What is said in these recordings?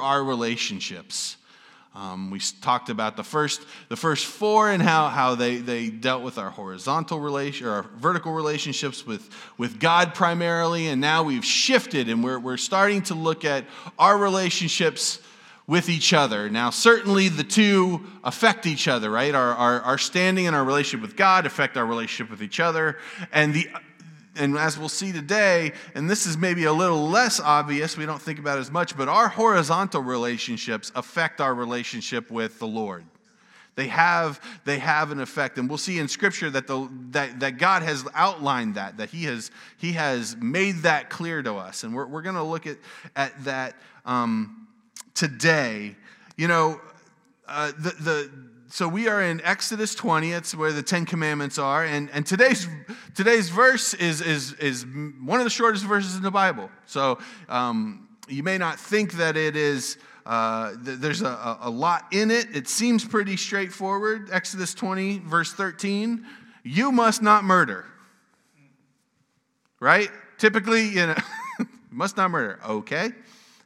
our relationships. Um, we talked about the first, the first four and how, how they, they dealt with our horizontal relation or our vertical relationships with, with God primarily, and now we've shifted and we're, we're starting to look at our relationships with each other. Now, certainly the two affect each other, right? Our, our, our standing and our relationship with God affect our relationship with each other, and the and as we'll see today, and this is maybe a little less obvious, we don't think about as much, but our horizontal relationships affect our relationship with the Lord. They have, they have an effect. And we'll see in Scripture that, the, that, that God has outlined that, that He has, he has made that clear to us. And we're, we're going to look at, at that um, today. You know, uh, the, the, so we are in Exodus 20. It's where the Ten Commandments are. And, and today's, today's verse is, is, is one of the shortest verses in the Bible. So um, you may not think that it is, uh, th- there's a, a lot in it. It seems pretty straightforward. Exodus 20, verse 13. You must not murder. Right? Typically, you know, must not murder. Okay.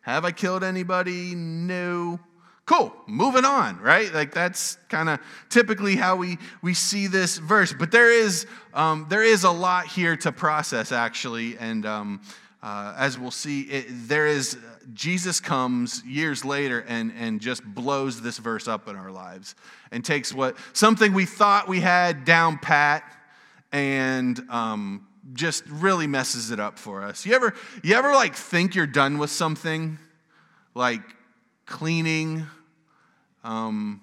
Have I killed anybody? No. Cool, moving on, right? Like that's kind of typically how we, we see this verse. But there is, um, there is a lot here to process, actually. And um, uh, as we'll see, it, there is, Jesus comes years later and, and just blows this verse up in our lives and takes what, something we thought we had down pat and um, just really messes it up for us. You ever, you ever like think you're done with something? Like, cleaning um,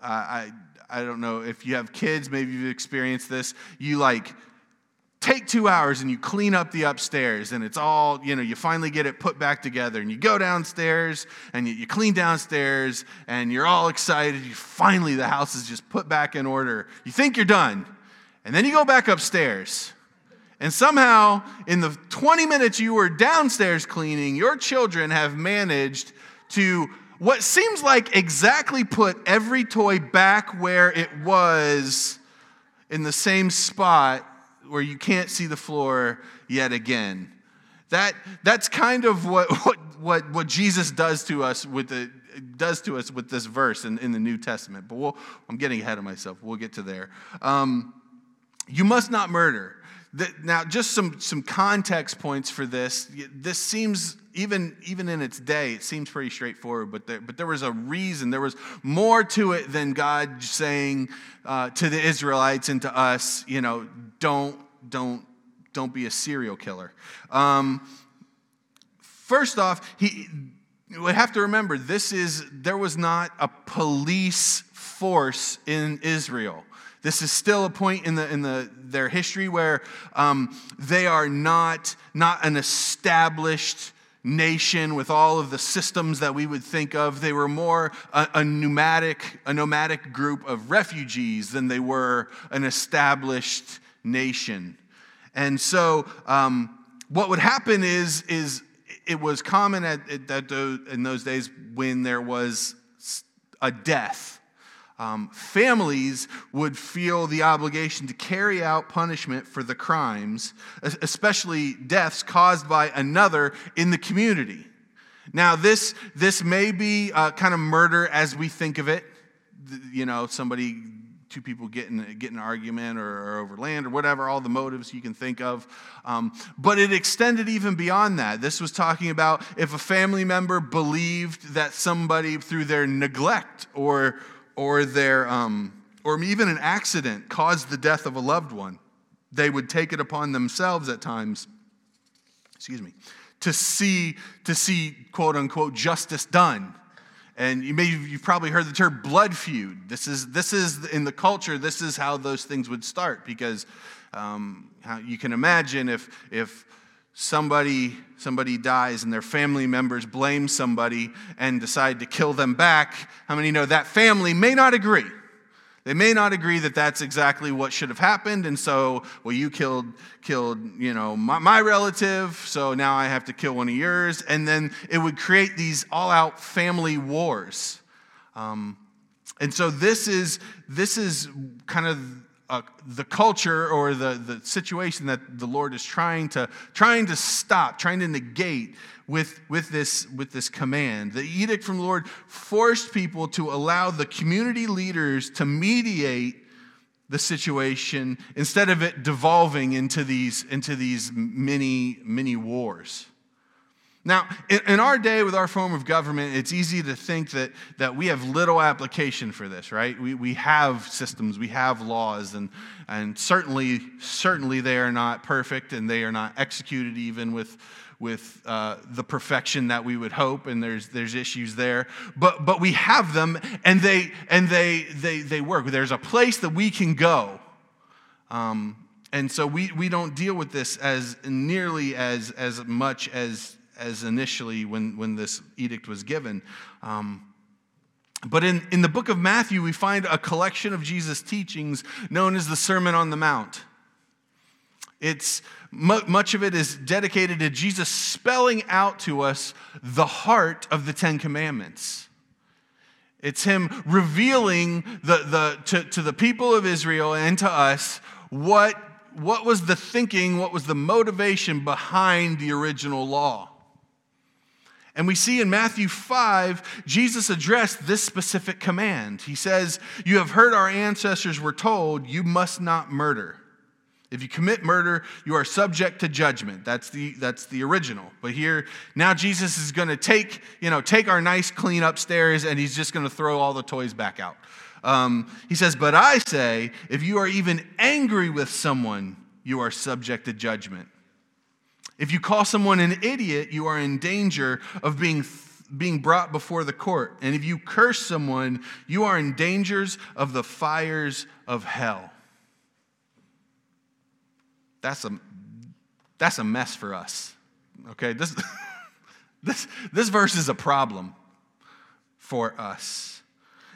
I, I don't know if you have kids, maybe you've experienced this. You like take two hours and you clean up the upstairs and it's all, you know, you finally get it put back together and you go downstairs and you, you clean downstairs and you're all excited. You finally, the house is just put back in order. You think you're done. And then you go back upstairs. And somehow, in the 20 minutes you were downstairs cleaning, your children have managed to what seems like exactly put every toy back where it was in the same spot where you can't see the floor yet again. That, that's kind of what, what, what, what Jesus does to us with the, does to us with this verse in, in the New Testament. But we'll, I'm getting ahead of myself. We'll get to there. Um, you must not murder. Now, just some, some context points for this. This seems, even, even in its day, it seems pretty straightforward, but there, but there was a reason. There was more to it than God saying uh, to the Israelites and to us, you know, don't, don't, don't be a serial killer. Um, first off, he, we have to remember this is, there was not a police force in Israel. This is still a point in, the, in the, their history where um, they are not, not an established nation with all of the systems that we would think of. They were more a, a, nomadic, a nomadic group of refugees than they were an established nation. And so um, what would happen is, is it was common at, at, in those days when there was a death um, families would feel the obligation to carry out punishment for the crimes, especially deaths caused by another in the community. Now, this, this may be uh, kind of murder as we think of it. You know, somebody, two people get in, get in an argument or, or over land or whatever, all the motives you can think of. Um, but it extended even beyond that. This was talking about if a family member believed that somebody, through their neglect or or their um, or even an accident caused the death of a loved one, they would take it upon themselves at times, excuse me, to see to see quote unquote justice done. And you may you've probably heard the term blood feud. This is this is in the culture. This is how those things would start because um, you can imagine if if somebody somebody dies and their family members blame somebody and decide to kill them back how many know that family may not agree? They may not agree that that's exactly what should have happened and so well you killed killed you know my, my relative so now i have to kill one of yours and then it would create these all-out family wars. Um, and so this is this is kind of uh, the culture or the, the situation that the Lord is trying to, trying to stop, trying to negate with, with, this, with this command. The edict from the Lord forced people to allow the community leaders to mediate the situation instead of it devolving into these, into these mini, mini wars. Now, in, in, our day with our form of government, it's easy to think that, that we have little application for this, right? We, we have systems, we have laws, and, and certainly, certainly they are not perfect and they are not executed even with, with uh, the perfection that we would hope, and there's, there's issues there. But, but we have them and, they, and they, they, they work. There's a place that we can go. Um, and so we, we don't deal with this as nearly as, as much as as initially when, when this edict was given. Um, but in, in the book of Matthew, we find a collection of Jesus' teachings known as the Sermon on the Mount. It's much of it is dedicated to Jesus spelling out to us the heart of the Ten Commandments. It's him revealing the, the, to, to the people of Israel and to us what, what was the thinking, what was the motivation behind the original law. And we see in Matthew 5, Jesus addressed this specific command. He says, You have heard our ancestors were told, you must not murder. If you commit murder, you are subject to judgment. That's the, that's the original. But here, now Jesus is going to take, you know, take our nice clean upstairs and he's just going to throw all the toys back out. Um, he says, But I say, if you are even angry with someone, you are subject to judgment. If you call someone an idiot, you are in danger of being, being brought before the court. And if you curse someone, you are in dangers of the fires of hell. That's a, that's a mess for us. Okay, this, this, this verse is a problem for us.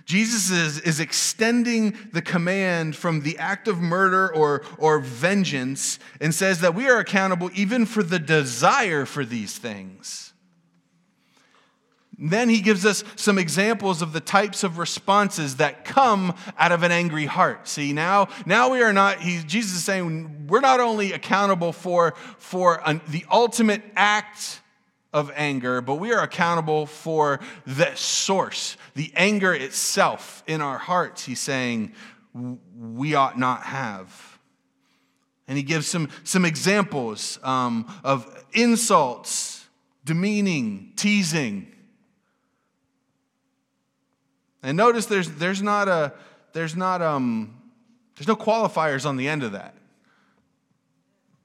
Jesus is, is extending the command from the act of murder or, or vengeance and says that we are accountable even for the desire for these things. Then he gives us some examples of the types of responses that come out of an angry heart. See, now, now we are not, he, Jesus is saying, we're not only accountable for, for an, the ultimate act of anger, but we are accountable for the source, the anger itself in our hearts. He's saying we ought not have. And he gives some, some examples um, of insults, demeaning, teasing. And notice there's, there's not a, there's not, um, there's no qualifiers on the end of that.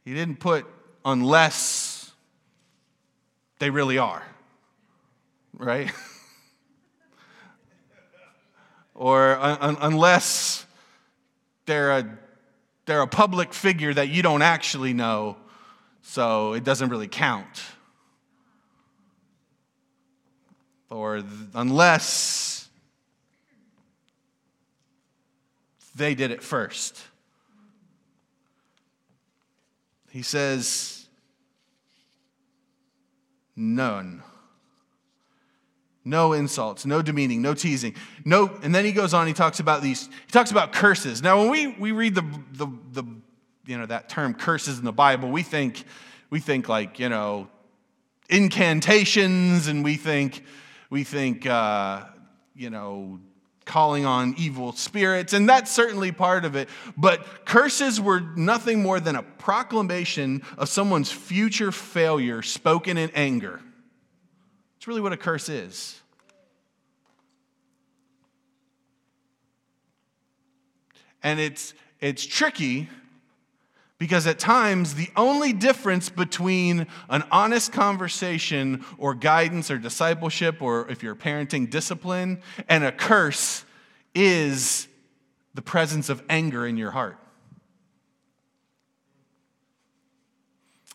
He didn't put unless they really are, right? or un- unless they're a, they're a public figure that you don't actually know, so it doesn't really count. Or th- unless they did it first. He says, None. No insults, no demeaning, no teasing. No, and then he goes on, he talks about these, he talks about curses. Now, when we, we read the, the, the you know, that term curses in the Bible, we think, we think like, you know, incantations and we think, we think, uh, you know, calling on evil spirits, and that's certainly part of it. But curses were nothing more than a proclamation of someone's future failure spoken in anger. It's really what a curse is. And it's, it's tricky because at times, the only difference between an honest conversation or guidance or discipleship, or if you're parenting, discipline, and a curse is the presence of anger in your heart.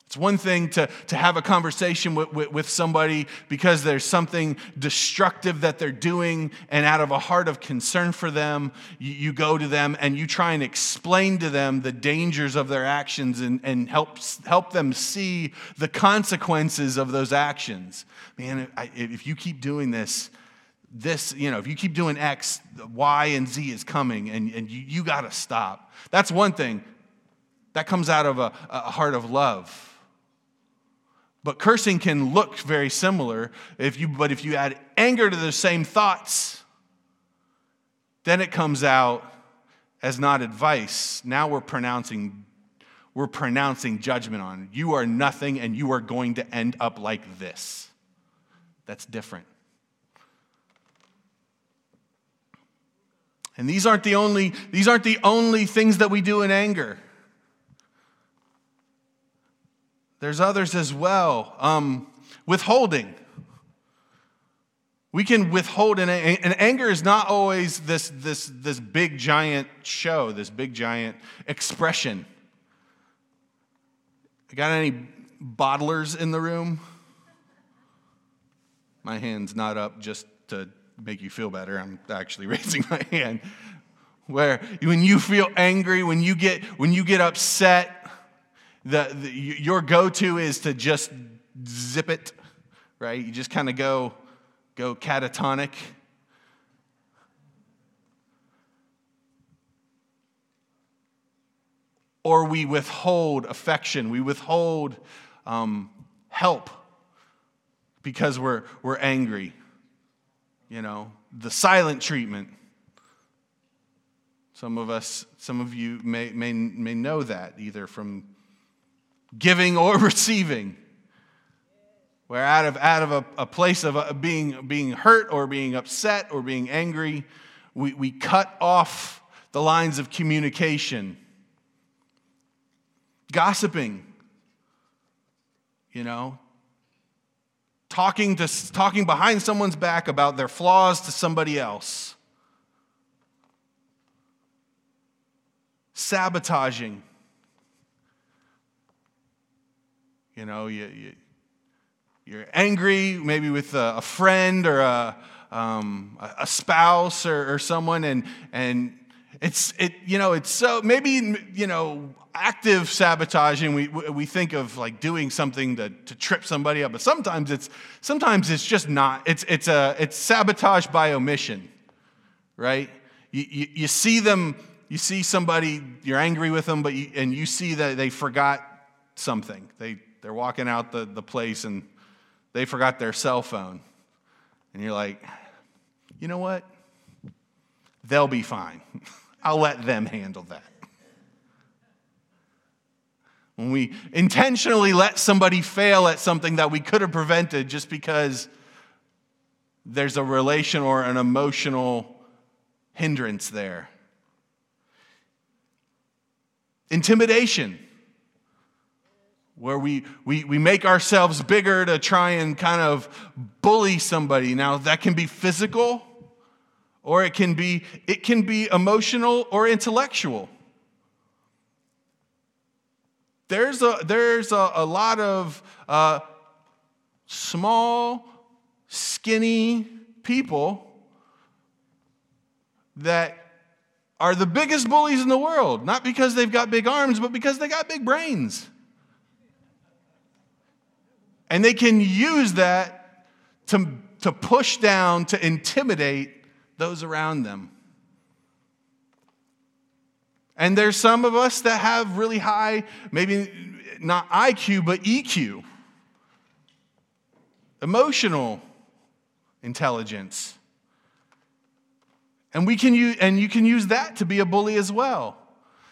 It's one thing to, to have a conversation with, with, with, somebody because there's something destructive that they're doing, and out of a heart of concern for them, you, you go to them and you try and explain to them the dangers of their actions and, and help, help them see the consequences of those actions. Man, if you keep doing this, this, you know, if you keep doing X, Y and Z is coming and, and you, you got to stop. That's one thing. That comes out of a, a heart of love. But cursing can look very similar. If you, but if you add anger to the same thoughts, then it comes out as not advice. Now we're pronouncing, we're pronouncing judgment on. You are nothing and you are going to end up like this. That's different. And these aren't the only, these aren't the only things that we do in anger. There's others as well. Um, withholding. We can withhold, and, and anger is not always this, this, this big giant show, this big giant expression. Got any bottlers in the room? My hand's not up just to make you feel better, I'm actually raising my hand. Where when you feel angry, when you get when you get upset, the, the your go-to is to just zip it, right? You just kind of go go catatonic. Or we withhold affection, we withhold um, help because we're, we're angry you know, the silent treatment. Some of us, some of you may, may, may know that either from giving or receiving. Where out of, out of a, a place of a, being, being hurt or being upset or being angry, we, we cut off the lines of communication. Gossiping, you know, talking, to, talking behind someone's back about their flaws to somebody else, sabotaging. You know, you, you, you're angry maybe with a, a friend or a, um, a spouse or, or someone, and, and it's, it, you know, it's so, maybe, you know, active sabotaging, we, we think of like doing something to, to trip somebody up, but sometimes it's, sometimes it's just not. It's, it's, a, it's sabotage by omission, right? You, you, you see them, you see somebody, you're angry with them, but you, and you see that they forgot something. They, they're walking out the, the place and they forgot their cell phone. And you're like, you know what? They'll be fine. I'll let them handle that. When we intentionally let somebody fail at something that we could have prevented just because there's a relation or an emotional hindrance there. Intimidation, where we, we, we make ourselves bigger to try and kind of bully somebody. Now, that can be physical or it can be, it can be emotional or intellectual. There's a, there's a, a lot of uh, small, skinny people that are the biggest bullies in the world, not because they've got big arms, but because they got big brains. And they can use that to, to push down, to intimidate those around them. And there's some of us that have really high, maybe not IQ, but EQ, emotional intelligence. And we can use, and you can use that to be a bully as well.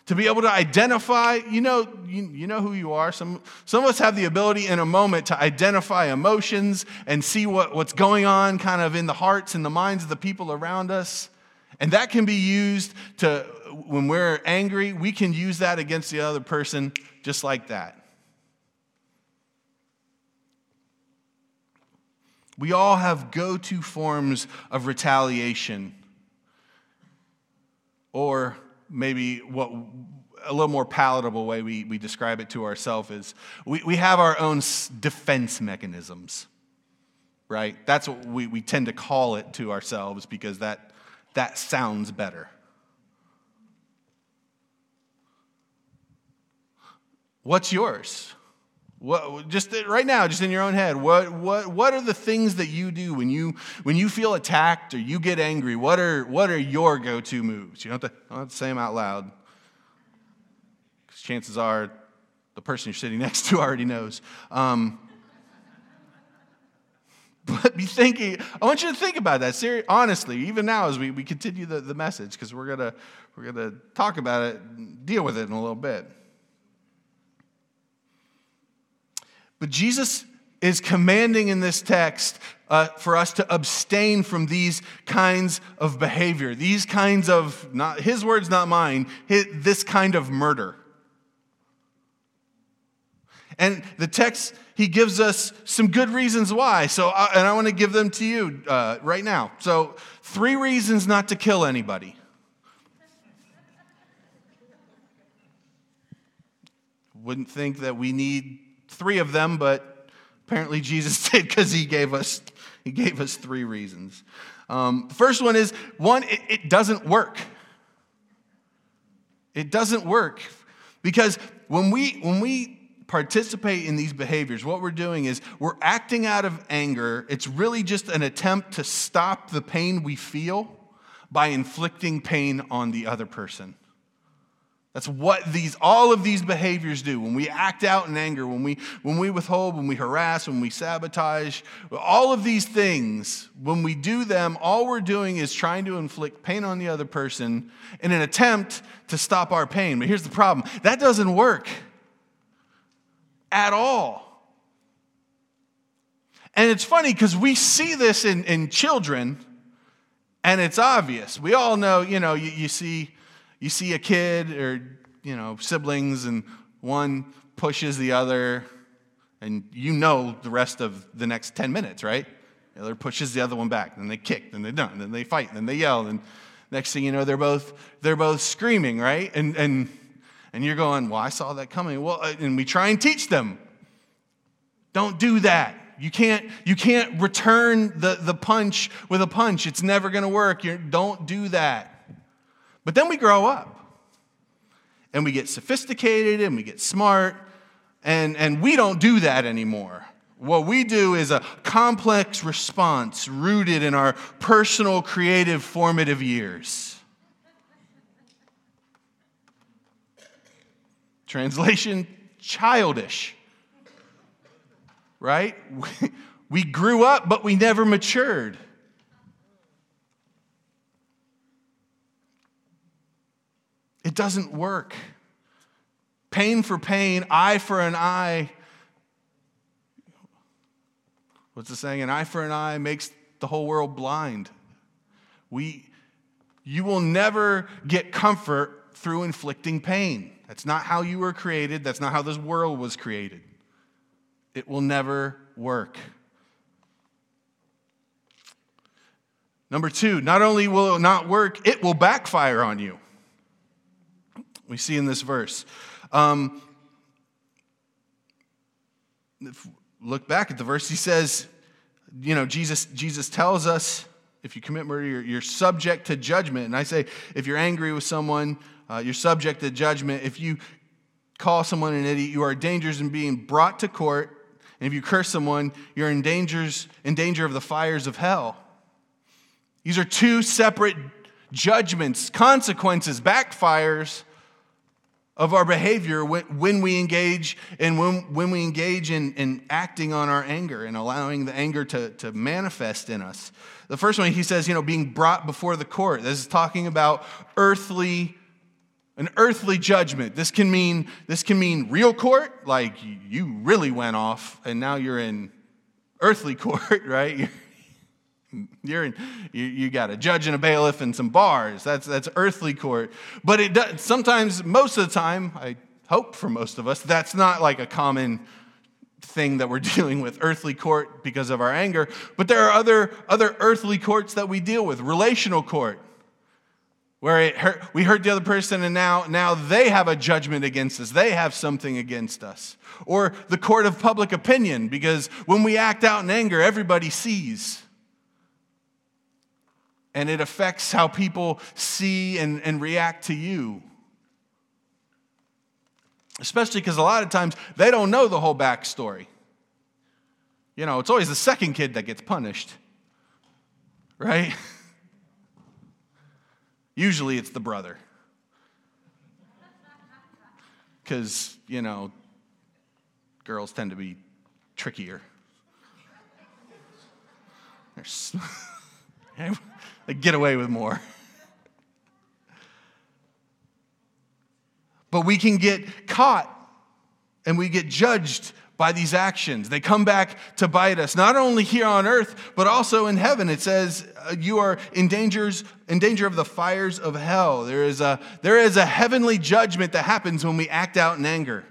To be able to identify, you know, you, you know who you are. Some, some of us have the ability in a moment to identify emotions and see what, what's going on kind of in the hearts and the minds of the people around us. And that can be used to when we're angry, we can use that against the other person just like that. We all have go to forms of retaliation. Or maybe what a little more palatable way we, we describe it to ourselves is we, we have our own defense mechanisms, right? That's what we, we tend to call it to ourselves because that, that sounds better. What's yours? What, just right now, just in your own head, what, what, what are the things that you do when you, when you feel attacked or you get angry? What are, what are your go to moves? You don't have, to, don't have to say them out loud, because chances are the person you're sitting next to already knows. Um, but be thinking, I want you to think about that, Seri- honestly, even now as we, we continue the, the message, because we're going to we're gonna talk about it, deal with it in a little bit. But Jesus is commanding in this text uh, for us to abstain from these kinds of behavior, these kinds of, not his words, not mine, his, this kind of murder. And the text, he gives us some good reasons why. So, uh, and I want to give them to you uh, right now. So, three reasons not to kill anybody. Wouldn't think that we need three of them, but apparently Jesus did because he gave us he gave us three reasons. Um, first one is one, it, it doesn't work. It doesn't work because when we when we participate in these behaviors, what we're doing is we're acting out of anger. It's really just an attempt to stop the pain we feel by inflicting pain on the other person. That's what these, all of these behaviors do. When we act out in anger, when we, when we withhold, when we harass, when we sabotage, all of these things, when we do them, all we're doing is trying to inflict pain on the other person in an attempt to stop our pain. But here's the problem that doesn't work at all. And it's funny because we see this in, in children, and it's obvious. We all know, you know, you, you see you see a kid or, you know, siblings, and one pushes the other, and you know the rest of the next 10 minutes, right? The other pushes the other one back, then they kick, then they don't, then they fight, then they yell, and next thing you know, they're both, they're both screaming, right? And, and, and you're going, well, I saw that coming. Well, uh, and we try and teach them, don't do that. You can't, you can't return the, the punch with a punch. It's never going to work. You're, don't do that. But then we grow up and we get sophisticated and we get smart, and, and we don't do that anymore. What we do is a complex response rooted in our personal, creative, formative years. Translation childish. Right? We grew up, but we never matured. It doesn't work. Pain for pain, eye for an eye. What's the saying? An eye for an eye makes the whole world blind. We, you will never get comfort through inflicting pain. That's not how you were created. That's not how this world was created. It will never work. Number two, not only will it not work, it will backfire on you we see in this verse. Um, look back at the verse, he says, you know, Jesus, Jesus tells us if you commit murder, you're, you're subject to judgment. And I say, if you're angry with someone, uh, you're subject to judgment. If you call someone an idiot, you are dangerous in being brought to court. And if you curse someone, you're in, dangers, in danger of the fires of hell. These are two separate judgments, consequences, backfires of our behavior when, we engage and when, when we engage in, in acting on our anger and allowing the anger to, to manifest in us. The first one, he says, you know, being brought before the court. This is talking about earthly, an earthly judgment. This can mean, this can mean real court, like you really went off and now you're in earthly court, right? You're you, you got a judge and a bailiff and some bars. That's, that's earthly court. But it does, sometimes, most of the time, I hope for most of us, that's not like a common thing that we're dealing with earthly court because of our anger but there are other other earthly courts that we deal with relational court where it hurt, we hurt the other person and now now they have a judgment against us they have something against us or the court of public opinion because when we act out in anger everybody sees and it affects how people see and, and react to you. especially because a lot of times they don't know the whole backstory. You know, it's always the second kid that gets punished, right? Usually it's the brother. Because, you know, girls tend to be trickier. get away with more. But we can get caught and we get judged by these actions. They come back to bite us, not only here on earth, but also in heaven. It says, uh, You are in, dangers, in danger of the fires of hell. There is, a, there is a heavenly judgment that happens when we act out in anger.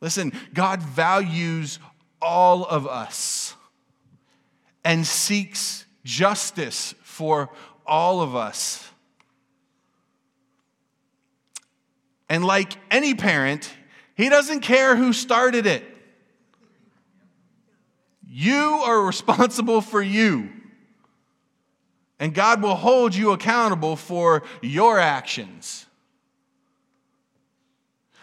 Listen, God values all of us and seeks justice for all of us. And like any parent, he doesn't care who started it. You are responsible for you. And God will hold you accountable for your actions.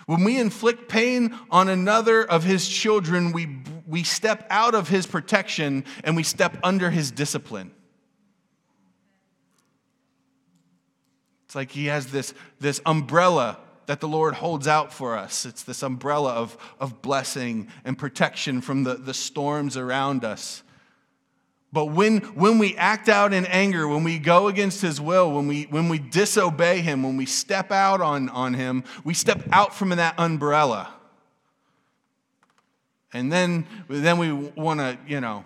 When we inflict pain on another of his children, we, we step out of his protection and we step under his discipline. It's like he has this, this umbrella that the Lord holds out for us. It's this umbrella of, of blessing and protection from the, the storms around us. But when, when we act out in anger, when we go against his will, when we, when we disobey him, when we step out on, on him, we step out from that umbrella. And then, then we want to, you know,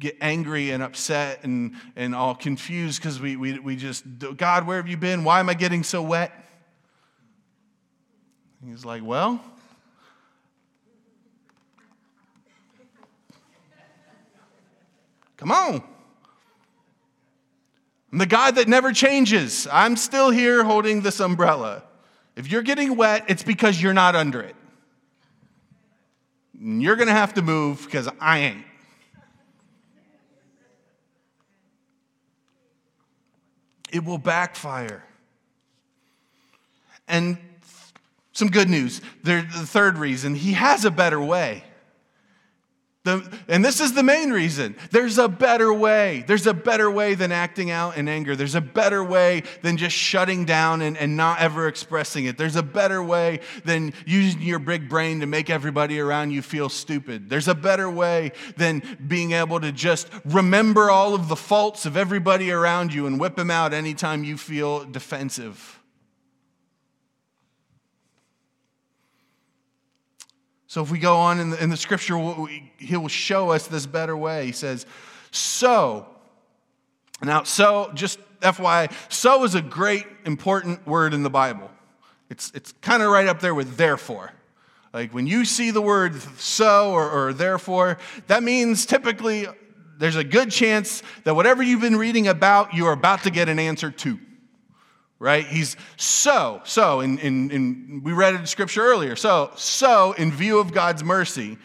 get angry and upset and, and all confused because we, we, we just, God, where have you been? Why am I getting so wet? He's like, Well, come on. I'm the God that never changes. I'm still here holding this umbrella. If you're getting wet, it's because you're not under it. You're going to have to move because I ain't. It will backfire. And some good news. the third reason, he has a better way. The, and this is the main reason. There's a better way. There's a better way than acting out in anger. There's a better way than just shutting down and, and not ever expressing it. There's a better way than using your big brain to make everybody around you feel stupid. There's a better way than being able to just remember all of the faults of everybody around you and whip them out anytime you feel defensive. So if we go on in the, in the scripture, he will show us this better way. He says, So, now, so, just FYI, so is a great, important word in the Bible. It's, it's kind of right up there with therefore. Like when you see the word so or, or therefore, that means typically there's a good chance that whatever you've been reading about, you are about to get an answer to right? He's so, so, in, in, in, we read it in scripture earlier. So, so, in view of God's mercy,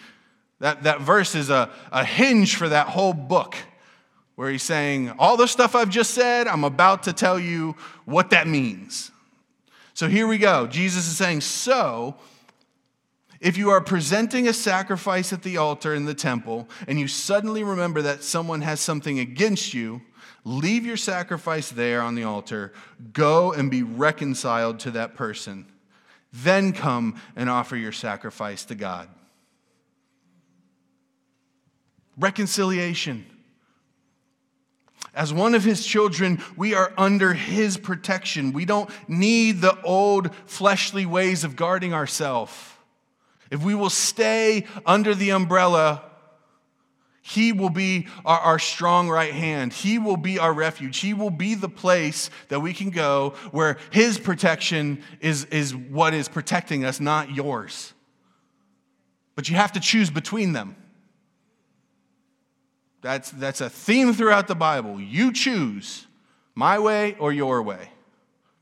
that, that verse is a, a hinge for that whole book where he's saying, All the stuff I've just said, I'm about to tell you what that means. So here we go. Jesus is saying, So, if you are presenting a sacrifice at the altar in the temple and you suddenly remember that someone has something against you, Leave your sacrifice there on the altar. Go and be reconciled to that person. Then come and offer your sacrifice to God. Reconciliation. As one of his children, we are under his protection. We don't need the old fleshly ways of guarding ourselves. If we will stay under the umbrella he will be our, our, strong right hand. He will be our refuge. He will be the place that we can go where His protection is, is what is protecting us, not yours. But you have to choose between them. That's, that's a theme throughout the Bible. You choose my way or your way,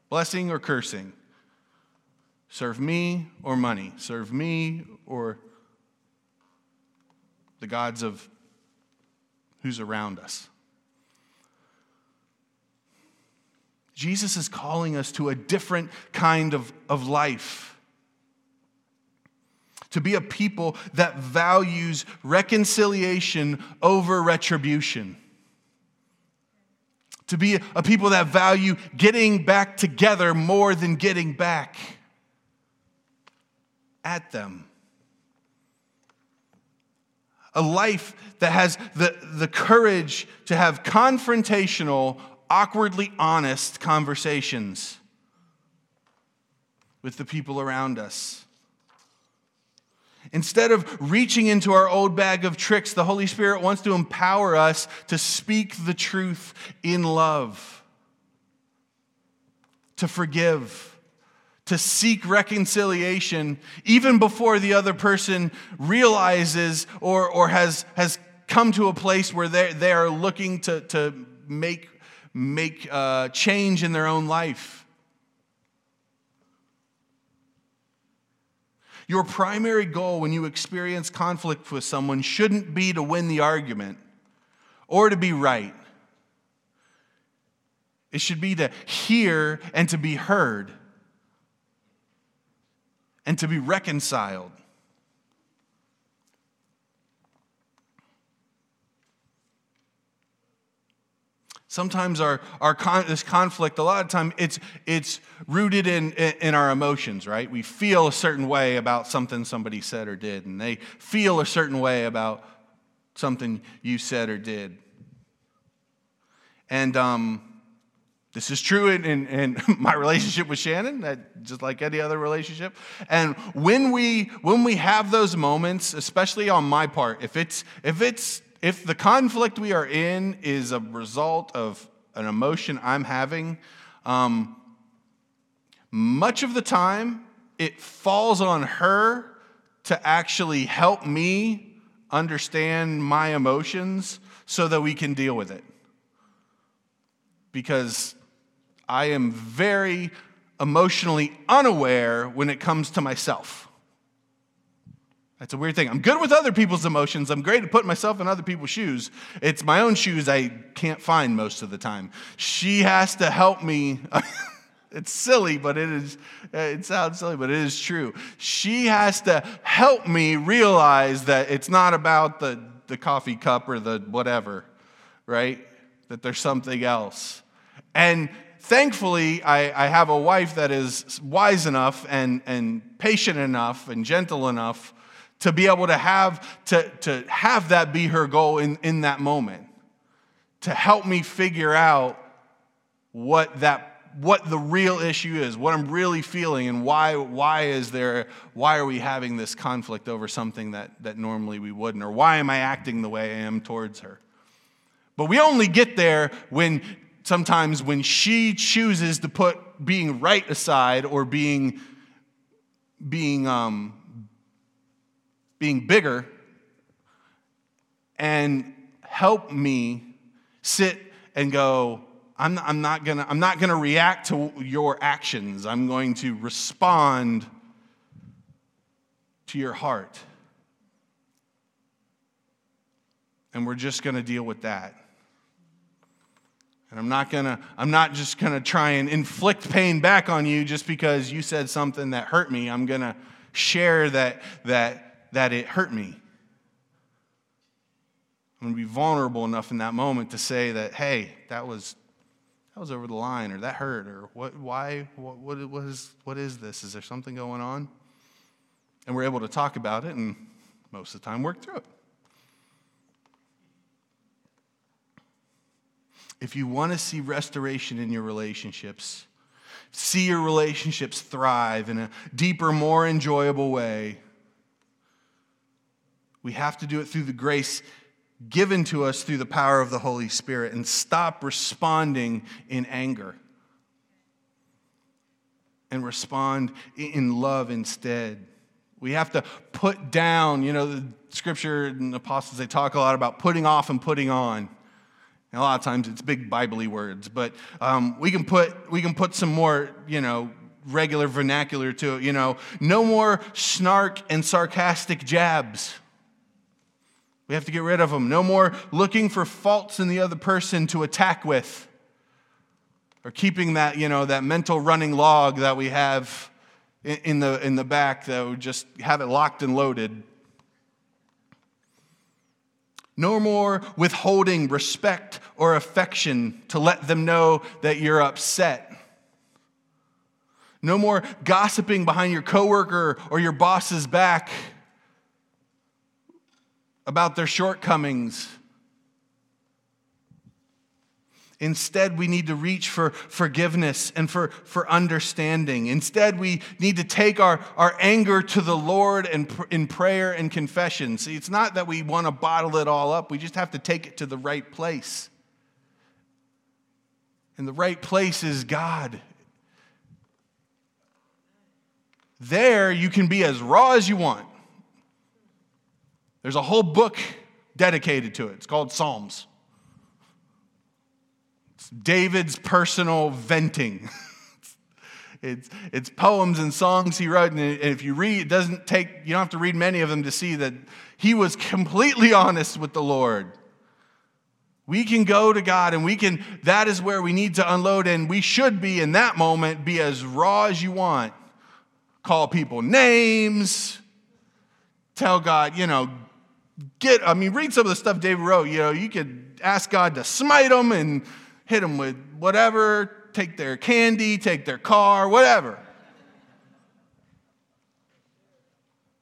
blessing or cursing, serve me or money, serve me or the gods of who's around us. Jesus is calling us to a different kind of, of life. to be a people that values reconciliation over retribution, to be a people that value getting back together more than getting back at them. A life that has the, the courage to have confrontational, awkwardly honest conversations with the people around us. Instead of reaching into our old bag of tricks, the Holy Spirit wants to empower us to speak the truth in love, to forgive, to seek reconciliation, even before the other person realizes or, or has, has come to a place where they, they are looking to, to make, make uh, change in their own life. Your primary goal when you experience conflict with someone shouldn't be to win the argument or to be right. It should be to hear and to be heard and to be reconciled. Sometimes our, our con- this conflict, a lot of time, it's, it's rooted in, in our emotions, right? We feel a certain way about something somebody said or did, and they feel a certain way about something you said or did. And um, this is true in, in, in, my relationship with Shannon, just like any other relationship. And when we, when we have those moments, especially on my part, if it's, if it's if the conflict we are in is a result of an emotion I'm having, um, much of the time it falls on her to actually help me understand my emotions so that we can deal with it. Because I am very emotionally unaware when it comes to myself. That's a weird thing. I'm good with other people's emotions. I'm great at putting myself in other people's shoes. It's my own shoes I can't find most of the time. She has to help me. it's silly, but it is, it sounds silly, but it is true. She has to help me realize that it's not about the, the coffee cup or the whatever, right? That there's something else. And thankfully, I, I have a wife that is wise enough and, and patient enough and gentle enough to be able to have, to, to have that be her goal in, in that moment, to help me figure out what that what the real issue is, what I'm really feeling, and why, why is there, why are we having this conflict over something that, that normally we wouldn't, or why am I acting the way I am towards her? But we only get there when sometimes when she chooses to put being right aside or being, being um, being bigger and help me sit and go, I'm, I'm not gonna, I'm not gonna react to your actions. I'm going to respond to your heart. And we're just gonna deal with that. And I'm not gonna, I'm not just gonna try and inflict pain back on you just because you said something that hurt me. I'm gonna share that that that it hurt me. I'm going to be vulnerable enough in that moment to say that, hey, that was, that was over the line, or that hurt, or what, why, what, what, what is this? Is there something going on? And we're able to talk about it and most of the time work through it. If you want to see restoration in your relationships, see your relationships thrive in a deeper, more enjoyable way, we have to do it through the grace given to us through the power of the Holy Spirit and stop responding in anger and respond in love instead. We have to put down, you know, the scripture and the apostles, they talk a lot about putting off and putting on. And a lot of times it's big biblically words, but um, we, can put, we can put some more, you know, regular vernacular to it. You know, no more snark and sarcastic jabs. We have to get rid of them. No more looking for faults in the other person to attack with. Or keeping that, you know, that mental running log that we have in the, in the back that would just have it locked and loaded. No more withholding respect or affection to let them know that you're upset. No more gossiping behind your coworker or your boss's back about their shortcomings. Instead, we need to reach for forgiveness and for, for understanding. Instead, we need to take our, our anger to the Lord in, in prayer and confession. See, it's not that we want to bottle it all up, we just have to take it to the right place. And the right place is God. There, you can be as raw as you want. There's a whole book dedicated to it. It's called Psalms. David's personal venting. it's, it's poems and songs he wrote. And if you read, it doesn't take, you don't have to read many of them to see that he was completely honest with the Lord. We can go to God and we can, that is where we need to unload, and we should be in that moment, be as raw as you want. Call people names, tell God, you know, get, I mean, read some of the stuff David wrote. You know, you could ask God to smite them and hit them with whatever, take their candy, take their car, whatever.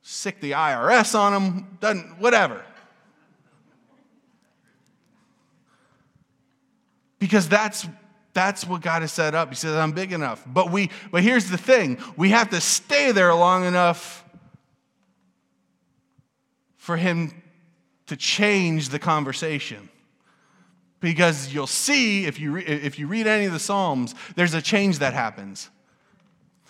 Sic the IRS on them, doesn't, whatever. Because that's that's what God has set up. He says, I'm big enough. But we but here's the thing, we have to stay there long enough for him to change the conversation. Because you'll see, if you, re- if you read any of the Psalms, there's a change that happens.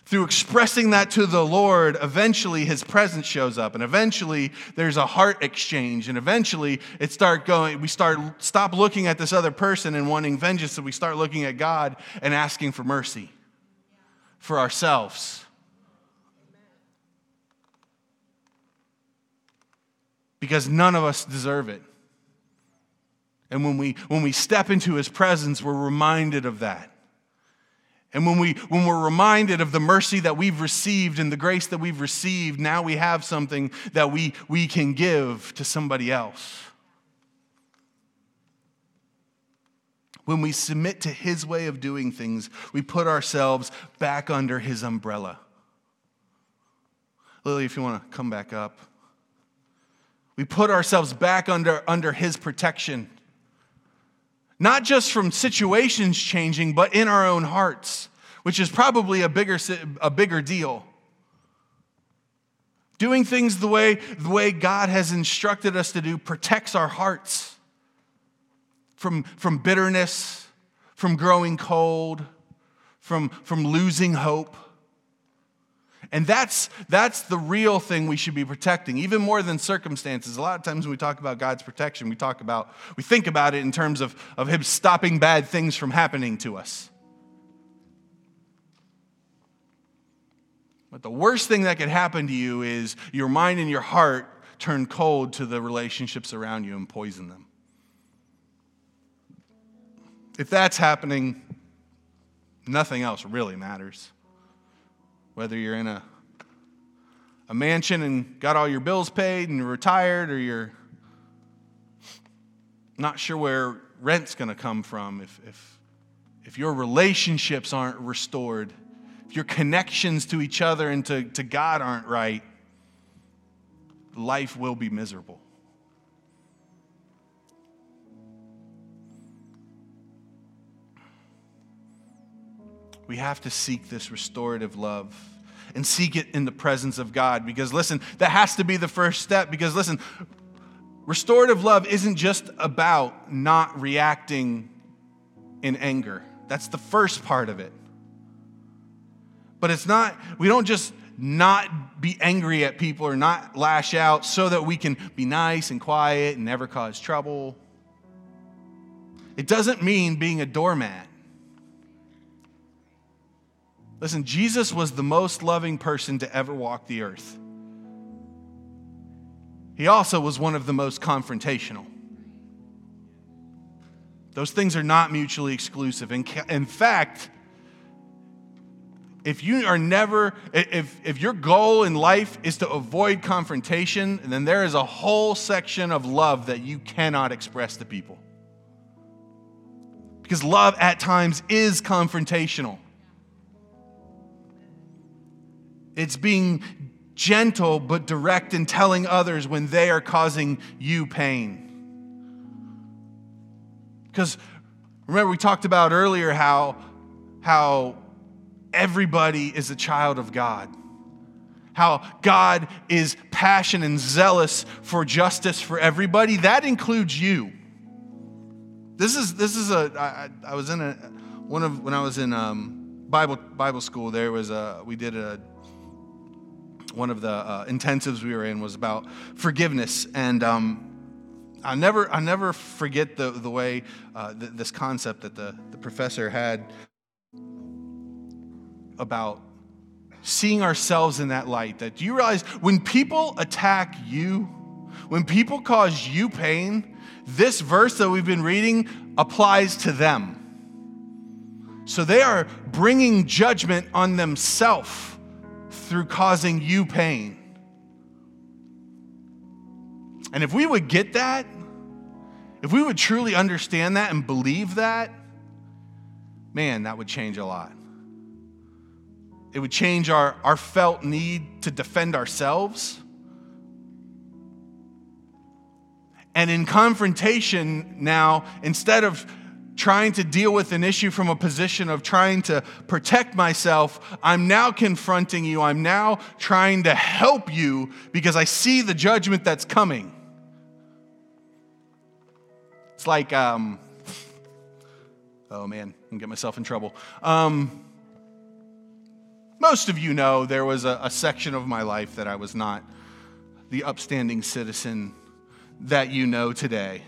Through expressing that to the Lord, eventually his presence shows up, and eventually there's a heart exchange, and eventually it start going, we start stop looking at this other person and wanting vengeance, and we start looking at God and asking for mercy for ourselves. because none of us deserve it. And when we, when we step into his presence, we're reminded of that. And when, we, when we're reminded of the mercy that we've received and the grace that we've received, now we have something that we, we can give to somebody else. When we submit to his way of doing things, we put ourselves back under his umbrella. Lily, if you want to come back up. We put ourselves back under, under His protection. Not just from situations changing, but in our own hearts, which is probably a bigger, a bigger deal. Doing things the way, the way God has instructed us to do protects our hearts from, from bitterness, from growing cold, from, from losing hope. And that's, that's the real thing we should be protecting, even more than circumstances. A lot of times when we talk about God's protection, we talk about, we think about it in terms of, of Him stopping bad things from happening to us. But the worst thing that could happen to you is your mind and your heart turn cold to the relationships around you and poison them. If that's happening, nothing else really matters whether you're in a, a mansion and got all your bills paid and you're retired or you're not sure where rent's going to come from, if, if, if your relationships aren't restored, if your connections to each other and to, to God aren't right, life will be miserable. We have to seek this restorative love and seek it in the presence of God because, listen, that has to be the first step because, listen, restorative love isn't just about not reacting in anger. That's the first part of it. But it's not, we don't just not be angry at people or not lash out so that we can be nice and quiet and never cause trouble. It doesn't mean being a doormat. Listen, Jesus was the most loving person to ever walk the earth. He also was one of the most confrontational. Those things are not mutually exclusive. In, in fact, if you are never, if, if your goal in life is to avoid confrontation, then there is a whole section of love that you cannot express to people. Because love at times is confrontational. It's being gentle but direct in telling others when they are causing you pain. Because remember, we talked about earlier how, how everybody is a child of God. How God is passionate and zealous for justice for everybody. That includes you. This is this is a. I, I was in a one of when I was in um, Bible Bible school. There was a we did a one of the uh, intensives we were in was about forgiveness and. Um, I never, I never forget the, the way uh, th- this concept that the, the professor had about seeing ourselves in that light. That do you realize when people attack you, when people cause you pain, this verse that we've been reading applies to them. So they are bringing judgment on themselves through causing you pain. And if we would get that, if we would truly understand that and believe that, man, that would change a lot. It would change our, our felt need to defend ourselves. And in confrontation now, instead of trying to deal with an issue from a position of trying to protect myself, I'm now confronting you. I'm now trying to help you because I see the judgment that's coming. It's like, um, oh man, I'm get myself in trouble. Um, most of you know there was a, a section of my life that I was not the upstanding citizen that you know today.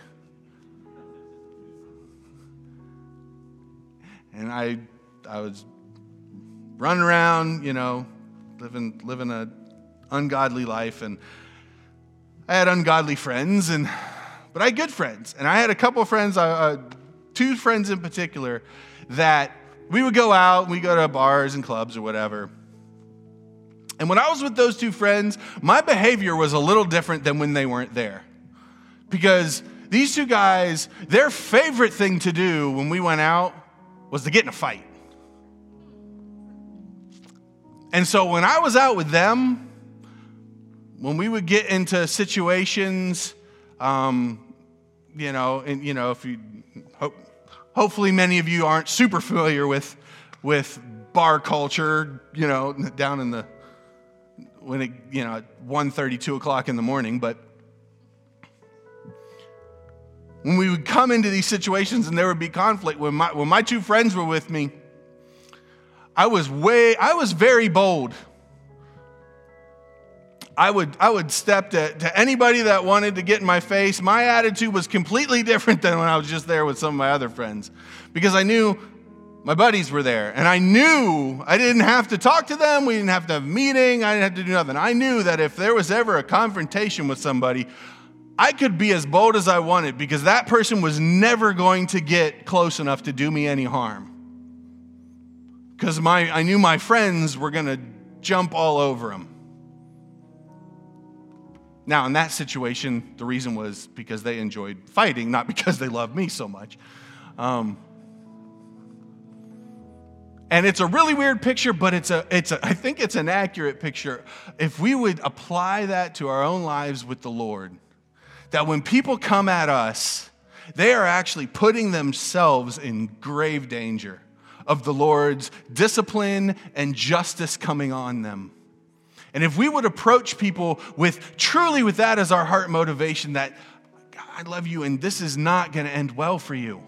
And I, I was running around, you know, living, living a ungodly life, and I had ungodly friends, and but I had good friends, and I had a couple friends, uh, uh two friends in particular, that we would go out, we go to bars and clubs or whatever. And when I was with those two friends, my behavior was a little different than when they weren't there. Because these two guys, their favorite thing to do when we went out was to get in a fight. And so when I was out with them, when we would get into situations, um, you know, and you know, if you hope, hopefully many of you aren't super familiar with with bar culture, you know, down in the when it, you know, 1.30, 2 o'clock in the morning, but when we would come into these situations and there would be conflict, when my, when my two friends were with me, I was way, I was very bold. I would, I would step to, to anybody that wanted to get in my face. My attitude was completely different than when I was just there with some of my other friends because I knew my buddies were there. And I knew I didn't have to talk to them. We didn't have to have a meeting. I didn't have to do nothing. I knew that if there was ever a confrontation with somebody, I could be as bold as I wanted because that person was never going to get close enough to do me any harm. Because my, I knew my friends were going to jump all over him. Now, in that situation, the reason was because they enjoyed fighting, not because they loved me so much. Um, and it's a really weird picture, but it's a, it's a, I think it's an accurate picture. If we would apply that to our own lives with the Lord, that when people come at us, they are actually putting themselves in grave danger of the Lord's discipline and justice coming on them. And if we would approach people with truly with that as our heart motivation, that I love you and this is not going to end well for you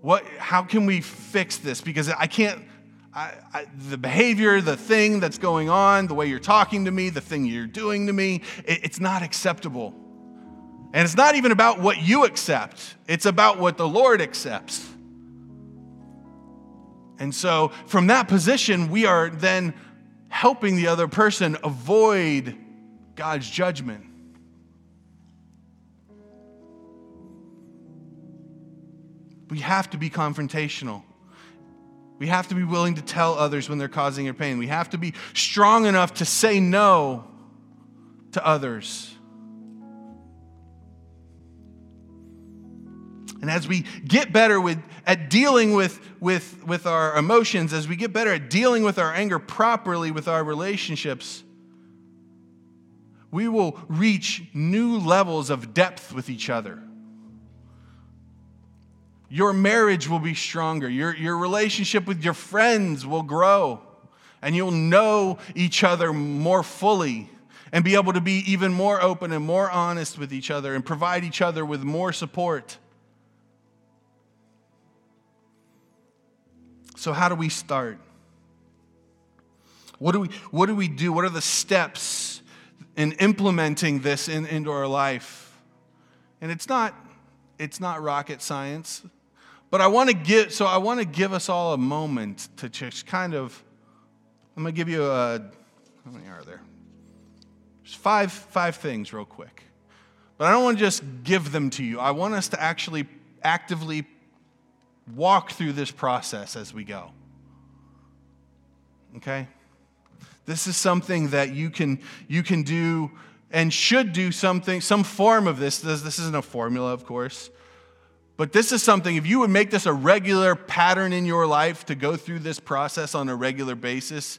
what, how can we fix this? Because I can't, I, I, the behavior, the thing that's going on, the way you're talking to me, the thing you're doing to me, it, it's not acceptable. And it's not even about what you accept, it's about what the Lord accepts. And so, from that position, we are then helping the other person avoid God's judgment. We have to be confrontational. We have to be willing to tell others when they're causing your pain. We have to be strong enough to say no to others. And as we get better with, at dealing with, with, with our emotions, as we get better at dealing with our anger properly with our relationships, we will reach new levels of depth with each other. Your marriage will be stronger. Your, your relationship with your friends will grow. And you'll know each other more fully and be able to be even more open and more honest with each other and provide each other with more support. So, how do we start? What do we, what do, we do? What are the steps in implementing this in, into our life? And it's not, it's not rocket science. But I want to give, so I want to give us all a moment to just kind of, I'm going to give you a, how many are there? There's five, five things real quick. But I don't want to just give them to you. I want us to actually actively walk through this process as we go. Okay? This is something that you can, you can do and should do something, some form of this. This, this isn't a formula, of course. But this is something, if you would make this a regular pattern in your life to go through this process on a regular basis,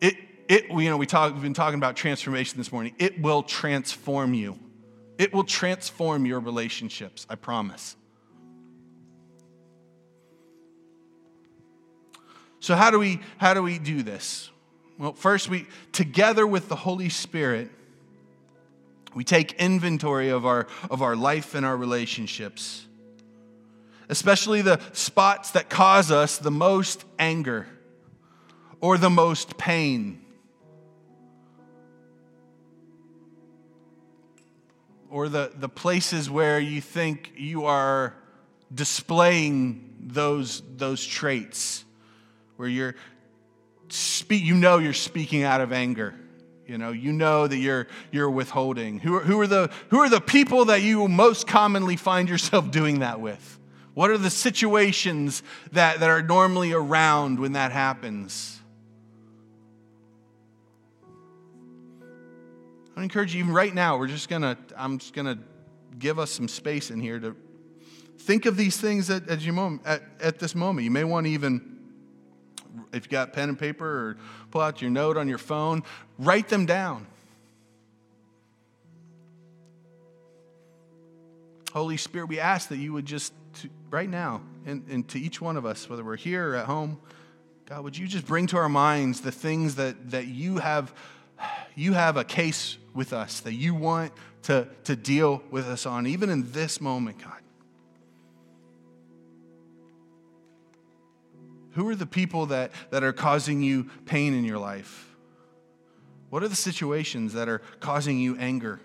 it, it you know, we talk, we've been talking about transformation this morning. It will transform you. It will transform your relationships, I promise. So how do we how do we do this? Well, first we together with the Holy Spirit, we take inventory of our, of our life and our relationships, especially the spots that cause us the most anger or the most pain. Or the, the places where you think you are displaying those, those traits, where you're, speak, you know you're speaking out of anger you know, you know that you're, you're withholding. Who are, who, are the, who are the people that you most commonly find yourself doing that with? What are the situations that, that are normally around when that happens? I encourage you, even right now, we're just gonna, I'm just gonna give us some space in here to think of these things at, at, your moment, at, at this moment. You may want to even if you got pen and paper or pull out your note on your phone, write them down. Holy Spirit, we ask that you would just, to, right now, and, and to each one of us, whether we're here or at home, God, would you just bring to our minds the things that, that you have you have a case with us that you want to, to deal with us on, even in this moment, God. Who are the people that, that are causing you pain in your life? What are the situations that are causing you anger?